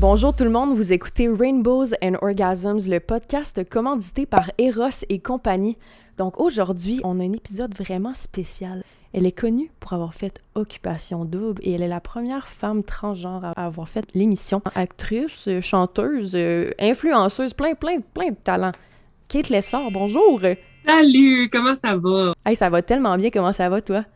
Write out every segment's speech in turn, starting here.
Bonjour tout le monde, vous écoutez Rainbows and Orgasms, le podcast commandité par Eros et compagnie. Donc aujourd'hui, on a un épisode vraiment spécial. Elle est connue pour avoir fait Occupation Double et elle est la première femme transgenre à avoir fait l'émission. Actrice, chanteuse, euh, influenceuse, plein, plein, plein de talents. Kate Lessard, bonjour! Salut, comment ça va? Hey, ça va tellement bien, comment ça va toi?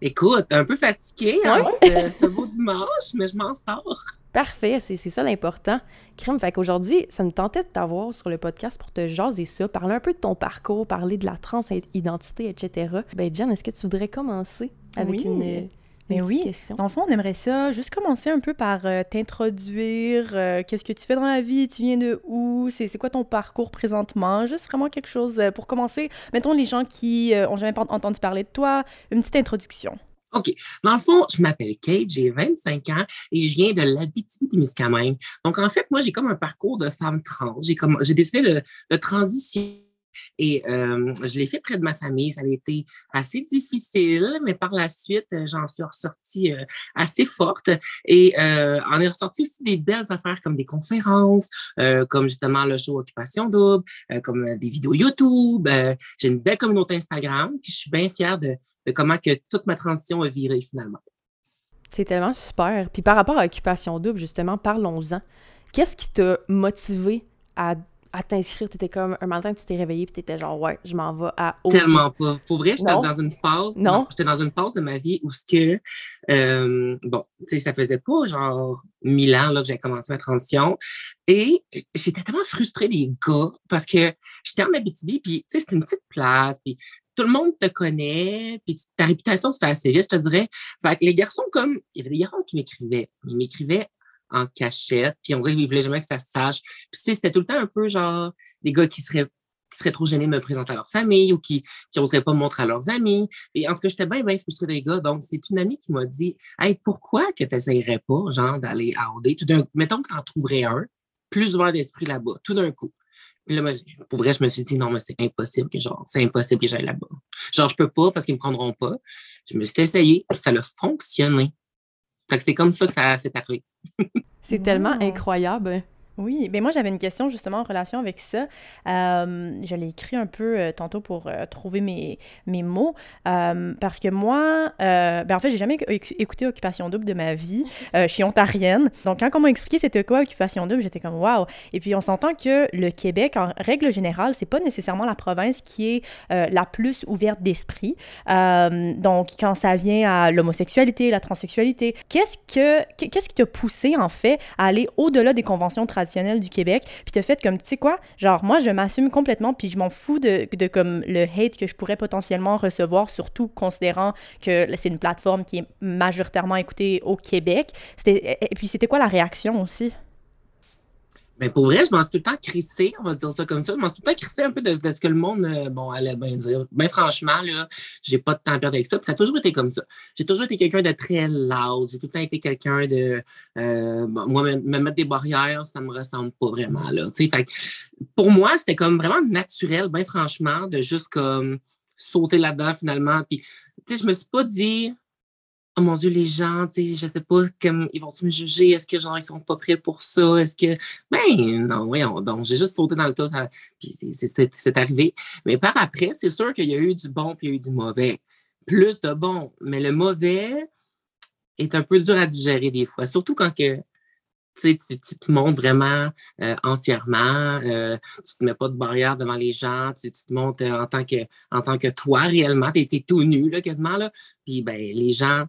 Écoute, un peu fatiguée, hein? un beau dimanche, mais je m'en sors. Parfait, c'est ça l'important. Crime, fait qu'aujourd'hui, ça me tentait de t'avoir sur le podcast pour te jaser ça, parler un peu de ton parcours, parler de la transidentité, etc. Ben, Jen, est-ce que tu voudrais commencer avec une, une mais oui, question? dans le fond, on aimerait ça juste commencer un peu par euh, t'introduire. euh, Qu'est-ce que tu fais dans la vie? Tu viens de où? C'est c'est quoi ton parcours présentement? Juste vraiment quelque chose euh, pour commencer. Mettons les gens qui ont jamais entendu parler de toi, une petite introduction. OK. Dans le fond, je m'appelle Kate, j'ai 25 ans et je viens de l'Abitibi-Témiscamingue. Donc, en fait, moi, j'ai comme un parcours de femme trans. J'ai comme, j'ai décidé de, transitionner et euh, je l'ai fait près de ma famille. Ça a été assez difficile, mais par la suite, euh, j'en suis ressortie euh, assez forte. Et euh, en est ressorti aussi des belles affaires comme des conférences, euh, comme justement le show Occupation Double, euh, comme des vidéos YouTube. J'ai une belle communauté Instagram. Puis je suis bien fière de, de comment que toute ma transition a viré finalement. C'est tellement super. Puis par rapport à Occupation Double, justement, parlons-en. Qu'est-ce qui t'a motivé à, à t'inscrire? T'étais comme un matin, tu t'es réveillé puis t'étais genre, ouais, je m'en vais à OD. Tellement pas. Pour vrai, j'étais dans une phase. Non. J'étais dans une phase de ma vie où ce que euh, bon, tu sais, ça faisait pas genre mille ans là, que j'ai commencé ma transition. Et j'étais tellement frustrée des gars parce que j'étais en Abitibi, puis tu sais, c'est une petite place, puis tout le monde te connaît, puis ta réputation se fait assez vite, je te dirais. Fait que les garçons, comme, il y avait des garçons qui m'écrivaient. Ils m'écrivaient en cachette, puis on dirait qu'ils voulaient jamais que ça se sache. Puis c'était tout le temps un peu genre des gars qui seraient qui trop gênés de me présenter à leur famille ou qui qui n'oseraient pas me montrer à leurs amis. Et en tout cas, j'étais bien, bien frustrée des gars. Donc, c'est une amie qui m'a dit Hey, pourquoi que tu n'essayerais pas, genre, d'aller à OD? Tout d'un mettons que tu en trouverais un, plus ouvert d'esprit là-bas, tout d'un coup. Là, moi, je- pour vrai, je me suis dit non, mais c'est impossible que genre, c'est impossible que j'aille là-bas. Genre, je peux pas parce qu'ils me prendront pas. Je me suis essayé, ça a fonctionné. Fait que c'est comme ça que ça s'est arrivé. C'est tellement Wow. incroyable. Oui, mais moi j'avais une question justement en relation avec ça. Euh, je l'ai écrit un peu euh, tantôt pour euh, trouver mes, mes mots. Euh, parce que moi, ben en fait, j'ai jamais éc- écouté Occupation Double de ma vie. Je suis ontarienne. Donc quand on m'a expliqué c'était quoi Occupation Double, j'étais comme waouh. Et puis on s'entend que le Québec, en règle générale, c'est pas nécessairement la province qui est la plus ouverte d'esprit. Donc quand ça vient à l'homosexualité, la transsexualité, qu'est-ce que qu'est-ce qui t'a poussé en fait à aller au-delà des conventions traditionnelles du Québec, puis t'as fait comme tu sais quoi, genre moi je m'assume complètement, puis je m'en fous de, de comme le hate que je pourrais potentiellement recevoir, surtout considérant que c'est une plateforme qui est majoritairement écoutée au Québec. Et puis c'était quoi la réaction aussi? Mais pour vrai, je m'en suis tout le temps crissé, on va dire ça comme ça. Je m'en suis tout le temps crissé un peu de, ce que le monde, euh, bon, allait bien dire. Ben franchement, là, j'ai pas de temps à perdre avec ça. Puis ça a toujours été comme ça. J'ai toujours été quelqu'un de très loud. J'ai tout le temps été quelqu'un de. euh, bon, moi, me, me mettre des barrières, ça me ressemble pas vraiment, là. Fait pour moi, c'était comme vraiment naturel, ben franchement, de juste comme sauter là-dedans finalement. Puis, tu sais, je me suis pas dit. Oh mon Dieu, les gens, tu sais, je sais pas, comme, ils vont-tu me juger? Est-ce que, genre, ils sont pas prêts pour ça? Est-ce que. Ben, non, voyons donc. J'ai juste sauté dans le tas, puis c'est- arrivé. Mais par après, c'est sûr qu'il y a eu du bon puis il y a eu du mauvais. Plus de bon. Mais le mauvais est un peu dur à digérer des fois. Surtout quand que, tu, tu, te montres vraiment euh, entièrement, euh, tu te mets pas de barrière devant les gens, tu, tu te montres euh, en tant que, en tant que toi réellement, tu es, tout nu là, quasiment. Là. Puis ben, les gens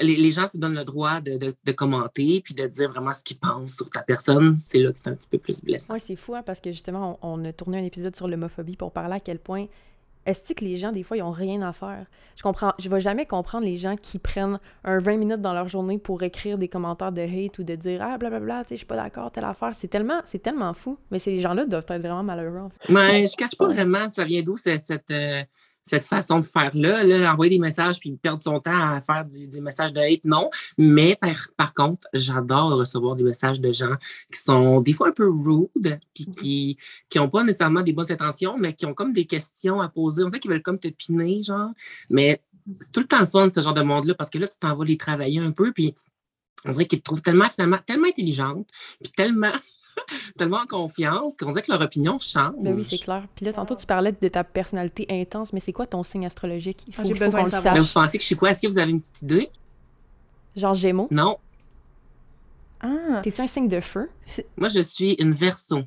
les, les gens se donnent le droit de, de- de commenter puis de dire vraiment ce qu'ils pensent sur ta personne. C'est là que c'est un petit peu plus blessant. Ouais, c'est fou, hein, parce que justement, on, on a tourné un épisode sur l'homophobie pour parler à quel point est-ce que les gens, des fois, ils ont rien à faire? Je comprends, je vais jamais comprendre les gens qui prennent un 20 minutes dans leur journée pour écrire des commentaires de hate ou de dire ah blablabla, tu sais, je suis pas d'accord, telle affaire. C'est tellement, c'est tellement fou. Mais ces gens-là doivent être vraiment malheureux. En fait. Mais je ne cache pas vraiment ça vient d'où cette, cette, euh, cette façon de faire-là. Là, envoyer des messages puis perdre son temps à faire du- des messages de hate, non. Mais par, par contre, j'adore recevoir des messages de gens qui sont des fois un peu rude puis qui n'ont pas nécessairement des bonnes intentions, mais qui ont comme des questions à poser. On sait qu'ils veulent comme te piner, genre. Mais c'est tout le temps le fun, ce genre de monde-là, parce que là, tu t'en vas les travailler un peu, puis on dirait qu'ils te trouvent tellement, finalement, tellement intelligente, puis tellement, tellement en confiance qu'on dirait que leur opinion change. Ben oui, c'est clair. Puis là, tantôt, tu parlais de ta personnalité intense, mais c'est quoi ton signe astrologique? Il Ah, faut, j'ai il faut besoin qu'on de le savoir. Mais sache. vous pensez que je suis quoi? Est-ce que vous avez une petite idée? Genre Gémeaux? Non. Ah. T'es-tu un signe de feu? Moi, je suis une verso.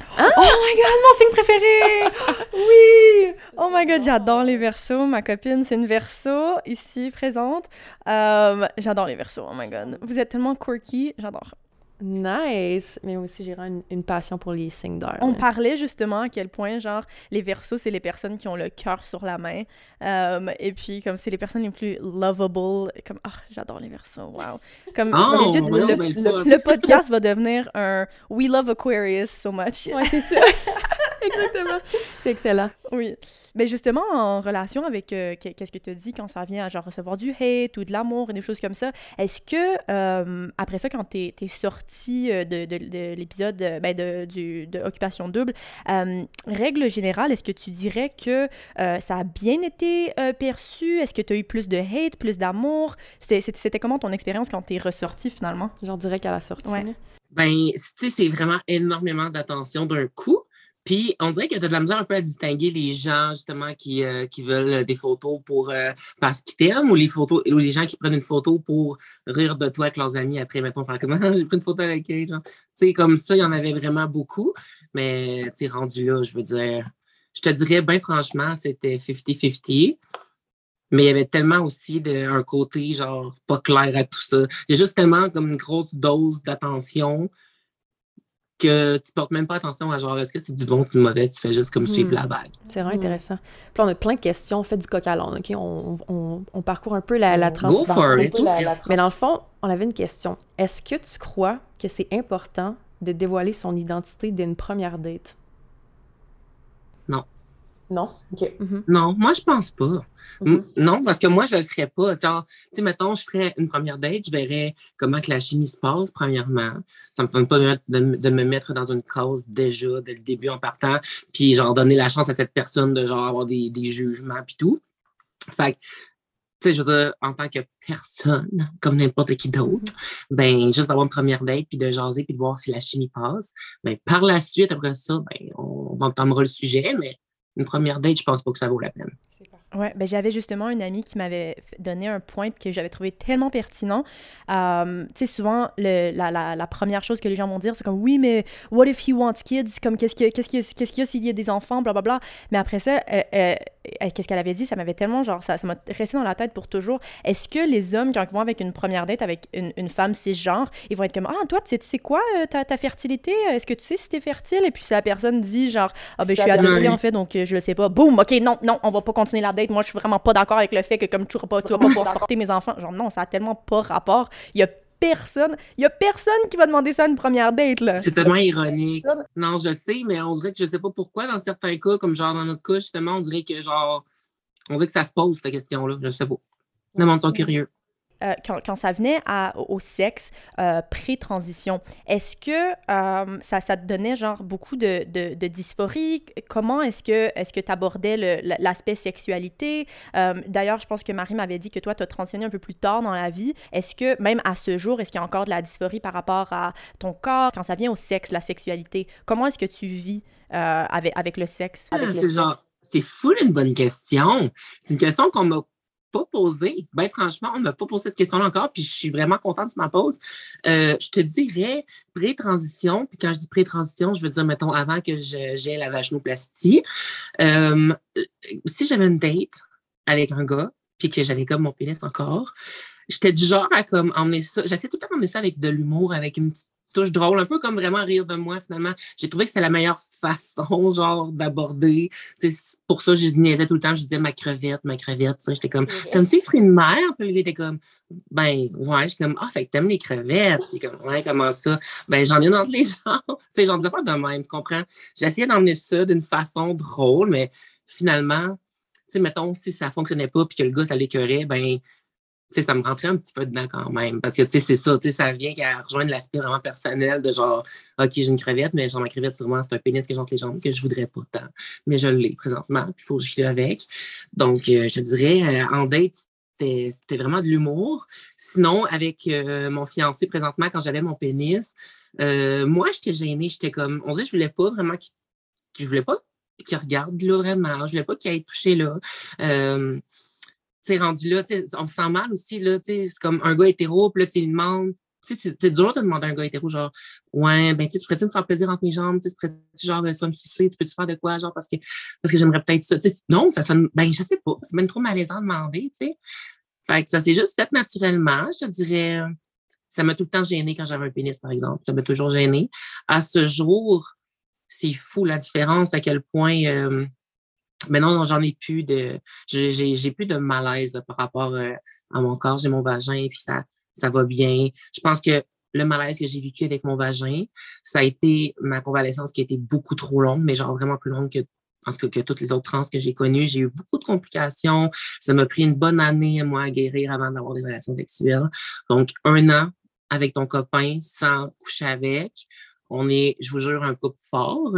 Oh my god, mon signe préféré! oui! Oh my god, j'adore les versos. Ma copine, c'est une verso, ici présente. Euh, j'adore les versos, oh my god. Vous êtes tellement quirky, j'adore. Nice! Mais moi aussi, j'ai vraiment une, une passion pour les signes d'air. On là. parlait justement à quel point, genre, les versos, c'est les personnes qui ont le cœur sur la main. Euh, et puis, comme c'est les personnes les plus lovable. Comme, ah, j'adore les versos, wow. Comme, Oh, legit, le, ben, le podcast va devenir un We love Aquarius so much. Ouais, c'est ça. Exactement. C'est excellent. Oui. Mais justement, en relation avec euh, qu'est- qu'est-ce que tu as dit quand ça vient à genre recevoir du hate ou de l'amour et des choses comme ça, est-ce que euh, après ça, quand tu es, sorti euh, de, de- de l'épisode euh, ben, de, du- de Occupation Double, euh, règle générale, est-ce que tu dirais que euh, ça a bien été euh, perçu? Est-ce que tu as eu plus de hate, plus d'amour? C'était- comment ton expérience quand tu es ressorti finalement? Genre direct à la sortie. Ouais. Ben, tu sais, c'est vraiment énormément d'attention d'un coup. Puis, on dirait que tu as de la misère un peu à distinguer les gens, justement, qui, euh, qui veulent euh, des photos pour euh, parce qu'ils t'aiment ou les photos ou les gens qui prennent une photo pour rire de toi avec leurs amis après, mettons, faire comme Ah, j'ai pris une photo avec genre. Tu sais, comme ça, il y en avait vraiment beaucoup. Mais, tu rendu là, je veux dire, je te dirais, bien franchement, c'était 50-50. Mais il y avait tellement aussi de, un côté, genre, pas clair à tout ça. Il y a juste tellement comme une grosse dose d'attention que tu portes même pas attention à genre, est-ce que c'est du bon ou du mauvais, tu fais juste comme suivre Hmm. la vague. C'est vraiment Mm. intéressant. Puis on a plein de questions. On fait du coq à l'âne, OK? On, on- on parcourt un peu la, la Go for it. Mais dans le fond, on avait une question. Est-ce que tu crois que c'est important de dévoiler son identité dès une première date? Non? OK. Mhm. Non, moi, je pense pas. Mhm. M- Non, parce que moi, je le ferais pas. Genre, tu sais, mettons, je ferais une première date, je verrais comment que la chimie se passe, premièrement. Ça me tente pas de, de me- de me mettre dans une cause déjà, dès le début en partant, puis genre donner la chance à cette personne de genre avoir des, des jugements puis tout. Fait que, tu sais, je veux dire, en tant que personne, comme n'importe qui d'autre, ben, juste d'avoir une première date, puis de jaser, puis de voir si la chimie passe. Ben, par la suite, après ça, ben, on, on entamera le sujet, mais une première date, je pense pas que ça vaut la peine. Ouais, ben j'avais justement une amie qui m'avait donné un point que j'avais trouvé tellement pertinent. Euh, tu sais, souvent, le- la, la, la première chose que les gens vont dire, c'est comme oui, mais what if he wants kids? Comme qu'est-ce qu'il y a, qu'est-ce qu'il y a, y s'il y a des enfants, blablabla. Mais après ça, euh, euh, euh, qu'est-ce qu'elle avait dit? Ça m'avait tellement, genre, ça ça m'a resté dans la tête pour toujours. Est-ce que les hommes, quand ils vont avec une première date avec une, une femme cisgenre, ils vont être comme ah, toi, tu sais, tu sais quoi, ta, ta fertilité? Est-ce que tu sais si t'es fertile? Et puis si la personne dit, genre, ah, ben je suis adoptée en fait, donc je le sais pas. Boum, ok, non, non, on va pas continuer la date. Moi, je suis vraiment pas d'accord avec le fait que comme tu vas pas, tu vas pas pouvoir porter mes enfants. Genre, non, ça a tellement pas rapport. Il y a personne, il y a personne qui va demander ça à une première date, là. C'est tellement ironique. Non, je sais, mais on dirait que je sais pas pourquoi, dans certains cas, comme genre dans notre cas, justement, on dirait que genre, on dirait que ça se pose, cette question-là. Je sais pas. Le monde sont curieux. Euh, quand, quand ça venait à- au sexe euh, pré-transition, est-ce que euh, ça, ça te donnait genre beaucoup de, de, de dysphorie? Comment est-ce que est-ce que tu abordais l'aspect sexualité? D'ailleurs, je pense que Marie m'avait dit que toi, tu as transitionné un peu plus tard dans la vie. Est-ce que, même à ce jour, est-ce qu'il y a encore de la dysphorie par rapport à ton corps quand ça vient au sexe, la sexualité? Comment est-ce que tu vis avec, avec le sexe? Ah, c'est genre, c'est fou une bonne question. C'est une question qu'on m'a pas posée. Ben franchement, on m'a pas posé cette question-là encore, puis je suis vraiment contente que tu m'en poses. Euh, je te dirais pré-transition, puis quand je dis pré-transition, je veux dire, mettons, avant que j'ai la vaginoplastie. Euh, si j'avais une date avec un gars, puis que j'avais comme mon pénis encore, j'étais du genre à comme emmener ça. J'essaie tout le temps d'emmener ça avec de l'humour, avec une petite touche drôle, un peu comme vraiment rire de moi finalement. J'ai trouvé que c'était la meilleure façon, genre, d'aborder. Tu sais, c'est pour ça, je niaisais tout le temps, je disais ma crevette, ma crevette. tu sais, J'étais comme, t'aimes-tu les fruits de mer? Puis lui était comme, ben, ouais. J'étais comme, ah, fait que t'aimes les crevettes. Puis comme, ouais, comment ça? Ben, j'en ai entre les gens. tu sais, j'en disais pas de même, tu comprends? J'essayais d'emmener ça d'une façon drôle, mais finalement, tu sais, mettons, si ça fonctionnait pas puis que le gars, ça l'écœurait, ben, tu sais, ça me rentrait un petit peu dedans quand même. Parce que, tu sais, c'est ça, tu sais, ça vient qu'à rejoindre l'aspect vraiment personnel de genre, OK, j'ai une crevette, mais genre, ma crevette, sûrement, c'est un pénis que j'ai entre les jambes que je voudrais pas tant. Mais je l'ai présentement, puis il faut que je vive avec. Donc, euh, je te dirais, euh, en date, c'était vraiment de l'humour. Sinon, avec euh, mon fiancé présentement, quand j'avais mon pénis, moi, j'étais gênée. J'étais comme, on dirait je voulais pas vraiment qu'il, je voulais pas qu'il regarde là vraiment. Je voulais pas qu'il aille toucher là. Euh, rendu là, on me sent mal aussi, là, c'est comme un gars hétéro, puis là, tu demandes, c'est dur de demander à un gars hétéro, genre, ouais, ben, tu pourrais-tu me faire plaisir entre mes jambes, tu pourrais-tu, genre, soit me sucer, tu peux-tu faire de quoi, genre, parce que, parce que j'aimerais peut-être ça. non, ça sonne, ben, je sais pas, c'est même trop malaisant de demander, tu sais. Fait que ça s'est juste fait naturellement, je te dirais. Ça m'a tout le temps gêné quand j'avais un pénis, par exemple. Ça m'a toujours gêné. À ce jour, c'est fou la différence, à quel point. Euh, mais non, j'en ai plus de. J'ai plus de malaise par rapport euh, à mon corps. J'ai mon vagin, puis ça, ça va bien. Je pense que le malaise que j'ai vécu avec mon vagin, ça a été ma convalescence qui a été beaucoup trop longue, mais genre vraiment plus longue que en tout que toutes les autres trans que j'ai connues. J'ai eu beaucoup de complications. Ça m'a pris une bonne année, moi, à guérir avant d'avoir des relations sexuelles. Donc, un an avec ton copain sans coucher avec. On est, je vous jure, un couple fort.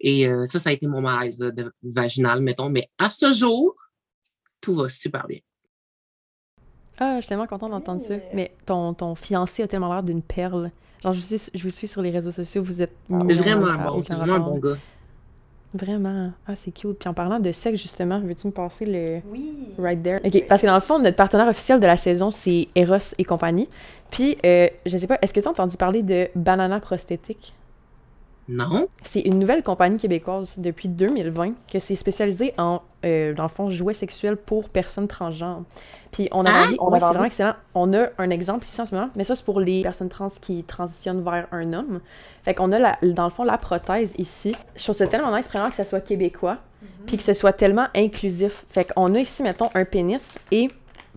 Et euh, ça, ça a été mon malaise de, vaginal, mettons. Mais à ce jour, tout va super bien. Ah, je suis tellement contente d'entendre ça. Mais ton, ton fiancé a tellement l'air d'une perle. Genre, je vous, suis, je vous suis sur les réseaux sociaux, vous êtes ah, C'est vraiment bon, c'est vraiment un bon gars. Vraiment. Ah, c'est cute. Puis en parlant de sexe, justement, veux-tu me passer le. Oui. Right there? OK. Parce que dans le fond, notre partenaire officiel de la saison, c'est Eros et compagnie. Puis, euh, je sais pas, est-ce que tu as entendu parler de Banana Prosthétique? Non? C'est une nouvelle compagnie québécoise depuis 2020 que c'est spécialisé en, euh, dans le fond, jouets sexuels pour personnes transgenres. Puis on a ah, c'est vraiment excellent. On a un exemple ici en ce moment, mais ça, c'est pour les personnes trans qui transitionnent vers un homme. Fait qu'on a, la, dans le fond, la prothèse ici. Je trouve ça tellement nice, vraiment, que ça soit québécois, mhm. puis que ce soit tellement inclusif. Fait qu'on a ici, mettons, un pénis et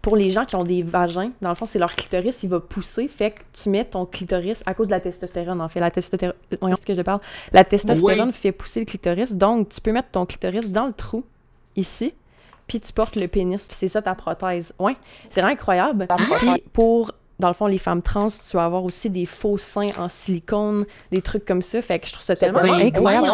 pour les gens qui ont des vagins, dans le fond, c'est leur clitoris, il va pousser. Fait que tu mets ton clitoris à cause de la testostérone, en fait. La testostérone, ce que je parle. La testostérone fait pousser le clitoris. Donc, tu peux mettre ton clitoris dans le trou, ici, puis tu portes le pénis. c'est ça ta prothèse. Ouais, c'est vraiment incroyable. Puis pour dans le fond, les femmes trans, tu vas avoir aussi des faux seins en silicone, des trucs comme ça. Fait que je trouve ça tellement incroyable.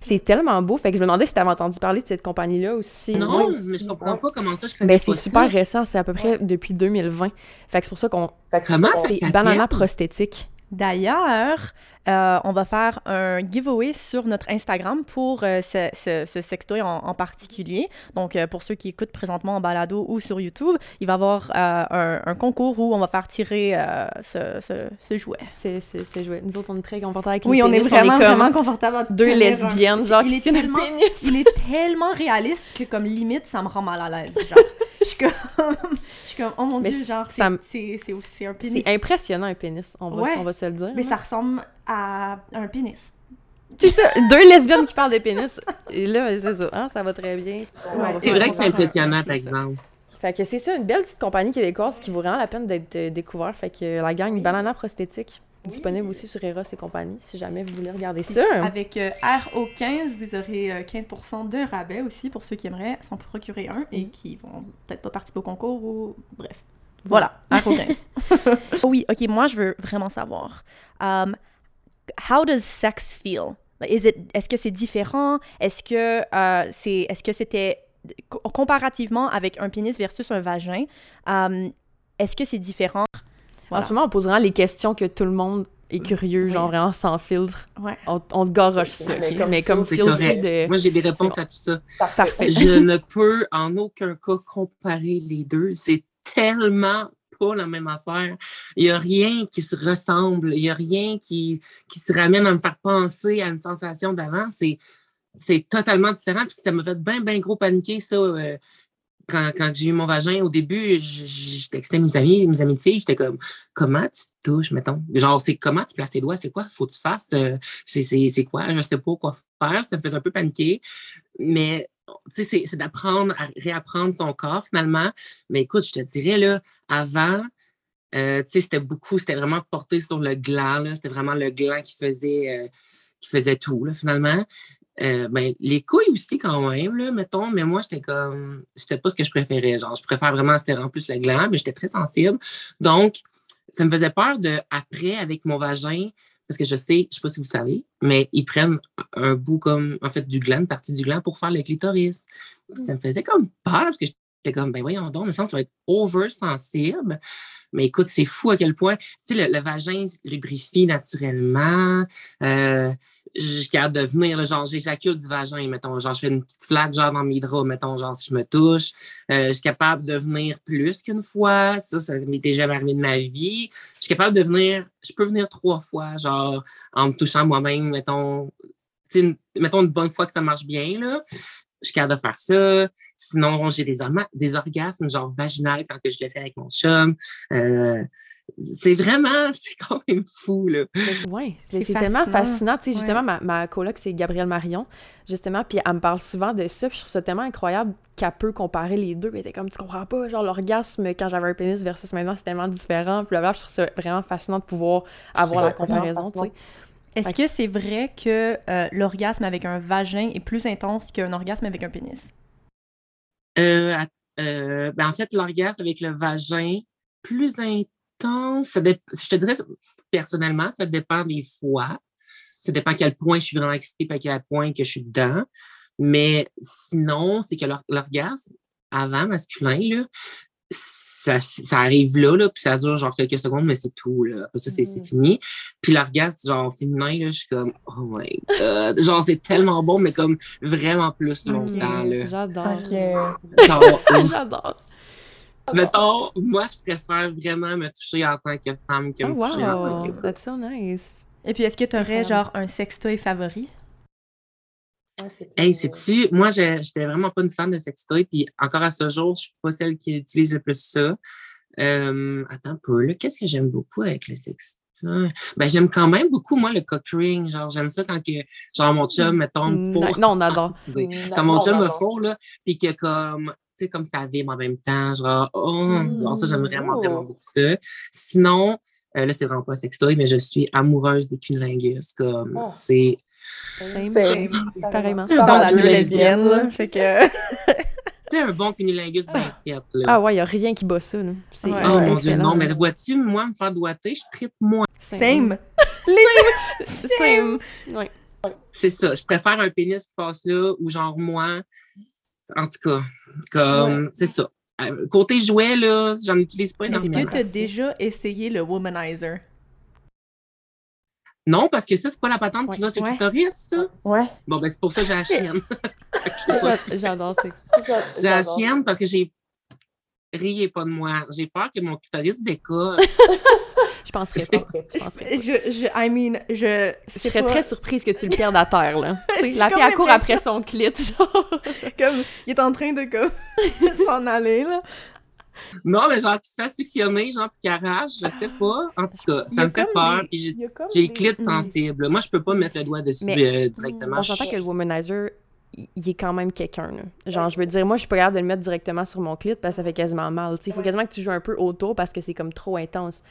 c'est tellement beau. Fait que je me demandais si tu avais entendu parler de cette compagnie-là aussi. Non, mais je comprends pas comment ça je ben, C'est super récent, c'est à peu près depuis 2020. Fait que c'est pour ça qu'on. Comment C'est Banana Prosthétique. D'ailleurs, euh, on va faire un giveaway sur notre Instagram pour euh, ce, ce, ce, sextoy en, particulier. Donc, euh, pour ceux qui écoutent présentement en balado ou sur YouTube, il va y avoir un, un, concours où on va faire tirer ce, ce, jouet. C'est jouet. Nous autres, on est très confortables avec Oui, on est vraiment, vraiment confortables. Deux lesbiennes, genre, il, est tellement, il est tellement réaliste que, comme limite, ça me rend mal à l'aise. Genre, je suis comme, je suis comme, oh mon dieu, genre, c'est un pénis. C'est impressionnant, un pénis, on va, on va se le dire. Mais ça ressemble à un pénis. C'est ça, deux lesbiennes qui parlent de pénis. Et là, c'est ça, hein, ça va très bien. c'est vrai que c'est impressionnant, par exemple. Fait que c'est ça, une belle petite compagnie québécoise qui vaut vraiment la peine d'être euh, découverte. Fait que la gang Banana Prosthétique, disponible aussi sur Eros et compagnie, si jamais vous voulez regarder ça. Avec euh, RO15, vous aurez 15% euh, de rabais aussi pour ceux qui aimeraient s'en procurer un et mm. qui vont peut-être pas participer au concours ou bref. Voilà, RO15. oui, ok, moi je veux vraiment savoir. Um, how does sex feel? Is it, est-ce que c'est différent? Est-ce que euh, c'est, est-ce que c'était comparativement avec un pénis versus un vagin? Um, est-ce que c'est différent? En ce moment, on pose vraiment les questions que tout le monde est curieux, genre vraiment sans filtre. Ouais. On, on te garoche ça, mais comme, filtre de... Moi, j'ai des réponses à tout ça. Parfait. Je ne peux en aucun cas comparer les deux. C'est tellement pas la même affaire. Il n'y a rien qui se ressemble. Il n'y a rien qui, qui se ramène à me faire penser à une sensation d'avant. C'est, c'est totalement différent. Puis ça m'a fait bien, bien gros paniquer, ça. Euh, quand, j'ai eu mon vagin, au début, je, mes amis, mes amis de filles, j'étais comme comment tu touches, mettons? Genre, c'est comment tu places tes doigts, c'est quoi faut que tu fasses? Euh, c'est, quoi? Je sais pas quoi faire. Ça me faisait un peu paniquer. Mais c'est d'apprendre à réapprendre son corps finalement. Mais écoute, je te dirais, là, avant, euh, c'était beaucoup, c'était vraiment porté sur le gland. C'était vraiment le gland qui faisait, euh, qui faisait tout, finalement. Euh, ben, les couilles aussi, quand même, là, mettons, mais moi, j'étais comme, c'était pas ce que je préférais. Genre, je préfère vraiment, c'était en plus le gland, mais j'étais très sensible. Donc, ça me faisait peur de, après, avec mon vagin, parce que je sais, je sais pas si vous savez, mais ils prennent un bout comme, en fait, du gland, une partie du gland pour faire le clitoris. Ça me faisait comme peur parce que J'étais comme, ben voyons donc, mais ça, ça va être over-sensible. Mais écoute, c'est fou à quel point, tu sais, le, vagin lubrifie naturellement. Euh, je suis capable de venir, genre, j'éjacule du vagin, mettons, genre, je fais une petite flaque, genre, dans mes draps, mettons, genre, si je me touche. Euh, je suis capable de venir plus qu'une fois. Ça, ça m'était jamais arrivé de ma vie. Je suis capable de venir, je peux venir trois fois, genre, en me touchant moi-même, mettons, mettons une bonne fois que ça marche bien, là je suis capable de faire ça. Sinon, j'ai des, orgasmes, genre vaginales quand que je le fais avec mon chum. Euh, c'est vraiment, c'est quand même fou, là. Oui, c'est tellement fascinant. Tu sais, justement, ma, ma coloc, c'est Gabrielle Marion, justement, puis elle me parle souvent de ça, puis je trouve ça tellement incroyable qu'elle peut comparer les deux. Mais t'es comme, tu comprends pas, genre, l'orgasme quand j'avais un pénis versus maintenant, c'est tellement différent. Puis là, je trouve ça vraiment fascinant de pouvoir avoir la comparaison, tu sais. Est-ce que c'est vrai que euh, l'orgasme avec un vagin est plus intense qu'un orgasme avec un pénis? Euh, euh, ben en fait, l'orgasme avec le vagin, plus intense, ça je te dirais, personnellement, ça dépend des fois. Ça dépend à quel point je suis vraiment excitée et à quel point que je suis dedans. Mais sinon, c'est que l'orgasme, avant masculin, là, ça, ça, arrive là, là, puis ça dure genre quelques secondes, mais c'est tout, là. Après ça, c'est mm. fini. Puis l'orgasme, genre, féminin, là, je suis comme, oh my god. Genre, c'est tellement bon, mais comme vraiment plus longtemps, là. J'adore. J'adore. Mettons, moi, je préfère vraiment me toucher en tant que femme que oh, me toucher en tant que That's so nice. Et puis, est-ce que tu aurais, genre, un sextoy favori? Hey, sais-tu, moi, j'étais vraiment pas une fan de sextoy, puis encore à ce jour, je suis pas celle qui utilise le plus ça. Euh, attends un peu, là, qu'est-ce que j'aime beaucoup avec le sextoy? Ben, j'aime quand même beaucoup, moi, le cock ring. Genre, j'aime ça quand que, genre, mon chum, mettons, me fourre. Non, on adore. quand mon chum me fourre, là, puis que comme, tu sais, comme ça vibre en même temps, genre, oh, genre ça, j'aime vraiment, vraiment beaucoup ça. Sinon, euh, là, c'est vraiment pas un sextoy, mais je suis amoureuse des cunilingus. Comme, oh. c'est. C'est pareillement. C'est la lesbienne, là. Fait que. C'est un bon cunilingus bien fait, là. Ah ouais, il n'y a rien qui bat ça, là. Oh mon Dieu, non, mais vois-tu, moi, me faire doiter, je tripe moins. Same. Same. Same. Oui. C'est ça. Je préfère un pénis qui passe là, ou genre moi, en tout cas, comme, c'est ça. Euh, côté jouet, là, j'en utilise pas énormément. Est-ce que tu as déjà essayé le womanizer? Non, parce que ça, c'est pas la patente qui va sur le clitoris, ça? Ouais. Bon, ben, c'est pour ça que j'ai la chienne. J'adore ça. J'ai la chienne parce que j'ai. Riez pas de moi. J'ai peur que mon clitoris décolle. Je penserais pas. Je, penserais je, je, I mean, je. Je serais très surprise que tu le perdes à terre, là. la fille, elle court après son clit, genre. comme, il est en train de, comme, s'en aller, là. Non, mais genre, qu'il se suctionner, genre, puis qu'il arrache, je sais pas. En tout cas, ça me fait peur. Puis j'ai le clit sensible. Moi, je peux pas mettre le doigt dessus euh, directement. On s'entend que le womanizer, il est quand même quelqu'un. Genre, je veux dire, moi, je suis pas capable de le mettre directement sur mon clit parce que ça fait quasiment mal. Il faut quasiment que tu joues un peu autour parce que c'est comme trop intense.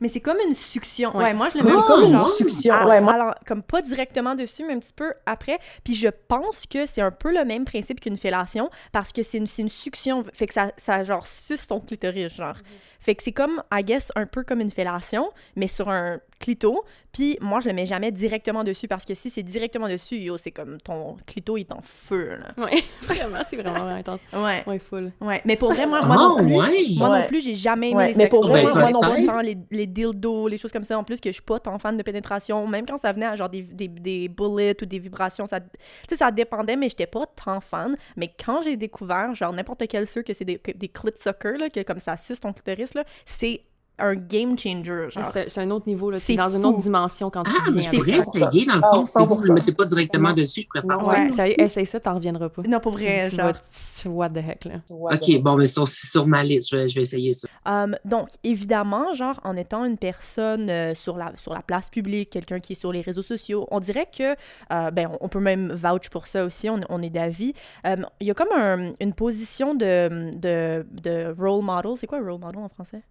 Mais c'est comme une succion. Ouais, moi, je le mets comme une succion. ouais, moi... Alors, comme pas directement dessus, mais un petit peu après. Puis je pense que c'est un peu le même principe qu'une fellation parce que c'est une, une succion. Fait que ça, ça genre, suce ton clitoris, genre. Fait que c'est comme, I guess, un peu comme une fellation, mais sur un clito. Puis moi, je le mets jamais directement dessus parce que si c'est directement dessus, yo, c'est comme ton clito est en feu, là. Ouais, vraiment, c'est vraiment intense. Ouais. Ouais, full. Ouais, mais pour vrai, moi, moi non plus, moi non plus, j'ai jamais aimé les Mais pour vrai, moi non plus, les, les dildos, les choses comme ça, en plus, que je suis pas tant fan de pénétration, même quand ça venait à genre des, des, des bullets ou des vibrations, ça, tu sais, ça dépendait, mais j'étais pas tant fan. Mais quand j'ai découvert, genre, n'importe quel sûr que c'est des, des clit suckers, là, que comme ça suce ton clitoris, c'est un game changer. C'est un autre niveau, c'est dans une autre dimension quand tu ah, viens. c'est vrai essayer, dans le fond. si vous ne le mettez pas directement dessus, je préfère ouais, ça. essaye ça, t'en reviendras pas. Non, pour vrai, tu, genre... what the heck, là. OK, bon, mais sur, sur ma liste, je vais, je vais essayer ça. Um, donc, évidemment, genre, en étant une personne euh, sur, la, sur la place publique, quelqu'un qui est sur les réseaux sociaux, on dirait que, euh, ben, on peut même vouch pour ça aussi, on, on est d'avis. Um, il y a comme un, une position de, de, de role model. C'est quoi role model en français?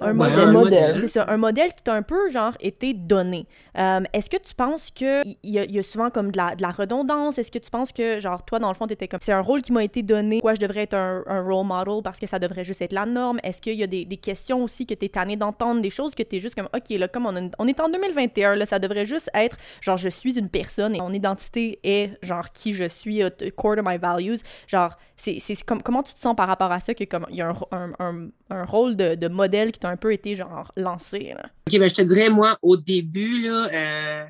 Un Ouais, modèle. un modèle. C'est ça, un modèle qui t'a un peu, genre, été donné. Euh, Est-ce que tu penses que il y, y a souvent comme de la, de la redondance? Est-ce que tu penses que, genre, toi, dans le fond, t'étais comme, c'est un rôle qui m'a été donné, quoi, je devrais être un, un role model parce que ça devrait juste être la norme? Est-ce qu'il y a des, des questions aussi que t'es tanné d'entendre, des choses que t'es juste comme, OK, là, comme on, a- on est en 2021, là, ça devrait juste être, genre, je suis une personne et mon identité est, genre, qui je suis, core to my values. Genre, c'est c'est comme, comment tu te sens par rapport à ça, que comme, il y a un, un, un, un rôle de, de modèle qui t'a un peu été, genre, lancé? OK, ben, je te dirais, moi, au début, là, euh,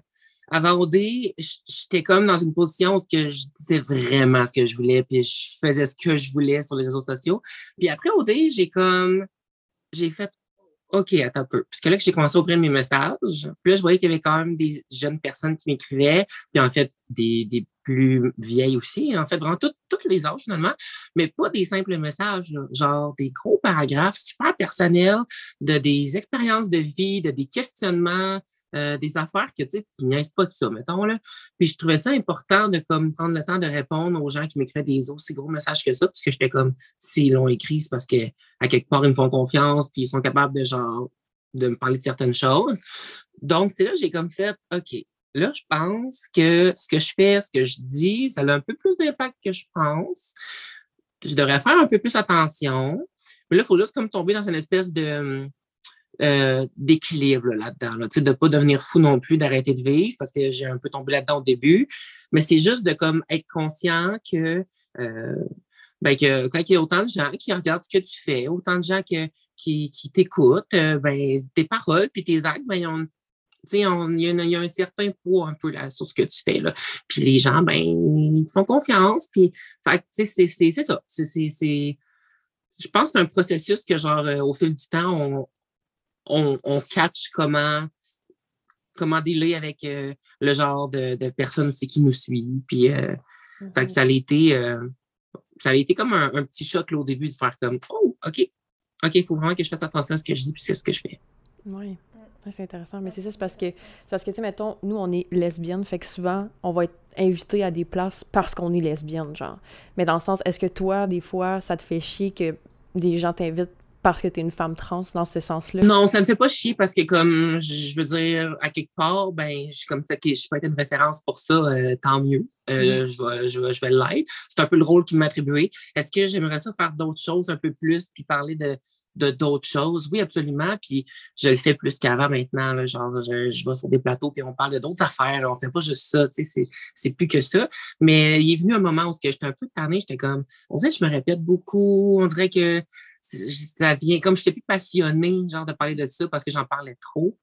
avant OD, j'étais comme dans une position où que je disais vraiment ce que je voulais, puis je faisais ce que je voulais sur les réseaux sociaux. Puis après OD, j'ai comme, j'ai fait, OK, attends un peu. Puisque là, que j'ai commencé à ouvrir mes messages, puis là, je voyais qu'il y avait quand même des jeunes personnes qui m'écrivaient, puis en fait, des, des plus vieilles aussi, en fait, toutes toutes les âges, finalement, mais pas des simples messages, genre des gros paragraphes super personnels de des expériences de vie, de des questionnements, euh, des affaires que, tu sais, qui niaisent pas de ça, mettons, là. Puis je trouvais ça important de, comme, prendre le temps de répondre aux gens qui m'écrivaient des aussi gros messages que ça, parce que j'étais comme, s'ils l'ont écrit, c'est parce que, à quelque part, ils me font confiance, puis ils sont capables de, genre, de me parler de certaines choses. Donc, c'est là que j'ai comme fait, OK, là, je pense que ce que je fais, ce que je dis, ça a un peu plus d'impact que je pense. Je devrais faire un peu plus attention. Mais là, il faut juste comme tomber dans une espèce de euh, d'équilibre là, là-dedans. Là, de ne pas devenir fou non plus, d'arrêter de vivre, parce que j'ai un peu tombé là-dedans au début. Mais c'est juste de comme être conscient que, euh, ben, que quand il y a autant de gens qui regardent ce que tu fais, autant de gens qui, qui t'écoutent, euh, ben, tes paroles puis tes actes, ben, ils ont il y, a un- il y a un certain poids un peu là, sur ce que tu fais. Là. Puis les gens, ben, ils te font confiance. Puis, c'est- ça. C'est- Je pense que c'est un processus que, genre, euh, au fil du temps, on, on, on catch comment, comment dealer avec euh, le genre de, de personnes aussi qui nous suivent. Puis, euh, fait que ça a été, euh, ça a été comme un, un petit choc là, au début de faire comme, oh, OK, OK, il faut vraiment que je fasse attention à ce que je dis puis c'est ce que je fais. Oui. C'est intéressant. Mais c'est ça, c'est parce que, c'est parce que, tu sais, mettons, nous, on est lesbiennes, fait que souvent, on va être invité à des places parce qu'on est lesbienne, genre. Mais dans le sens, est-ce que toi, des fois, ça te fait chier que des gens t'invitent parce que t'es une femme trans dans ce sens-là? Non, ça me fait pas chier parce que comme je veux dire, à quelque part, ben, je suis comme ça, OK, je peux être une référence pour ça, euh, tant mieux. Euh, je vais, je vais, je vais l'être. C'est un peu le rôle qui m'a attribué. Est-ce que j'aimerais ça faire d'autres choses un peu plus, puis parler de de d'autres choses? Oui, absolument. Puis je le fais plus qu'avant maintenant. là. genre, je, je vais sur des plateaux puis on parle de d'autres affaires. On fait pas juste ça. tu sais, C'est, plus que ça. Mais il est venu un moment où j'étais un peu tannée. J'étais comme, on dirait je me répète beaucoup. On dirait que ça vient comme je n'étais plus passionnée genre de parler de ça parce que j'en parlais trop.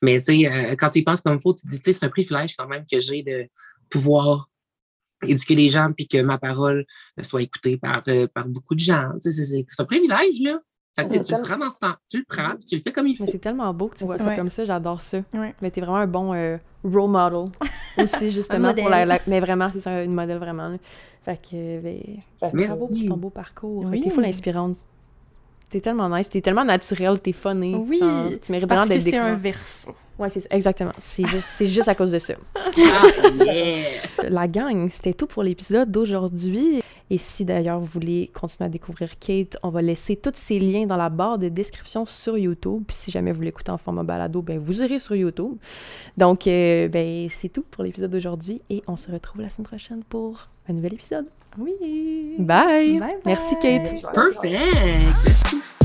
Mais tu sais, euh, quand tu y penses comme il faut, tu te dis, tu sais, c'est un privilège quand même que j'ai de pouvoir éduquer les gens puis que ma parole euh, soit écoutée par, euh, par beaucoup de gens. Tu sais, c'est, c'est- c'est un privilège, là. Fait que, tu le prends dans ce temps, tu le prends, puis tu le fais comme il Mais faut. c'est tellement beau que tu vois ça Ouais. comme ça, j'adore ça. Ouais. Mais t'es vraiment un bon euh, role model aussi, justement, pour la, Mais vraiment, c'est ça, une modèle vraiment. là. Fait que, ben, bravo Merci. pour ton beau parcours. Oui. T'es full inspirante. T'es tellement nice, t'es tellement naturelle, t'es funny. Oui, tu mérites vraiment Parce que d'être c'est un découvert. verso. Ouais, c'est ça, exactement. C'est juste, à cause de ça. Ah, yeah! La gang, c'était tout pour l'épisode d'aujourd'hui. Et si d'ailleurs vous voulez continuer à découvrir Kate, on va laisser tous ces liens dans la barre de description sur YouTube. Puis si jamais vous l'écoutez en format balado, ben vous irez sur YouTube. Donc, euh, ben c'est tout pour l'épisode d'aujourd'hui et on se retrouve la semaine prochaine pour un nouvel épisode. Oui. Bye! Bye bye. Merci Kate! Perfect!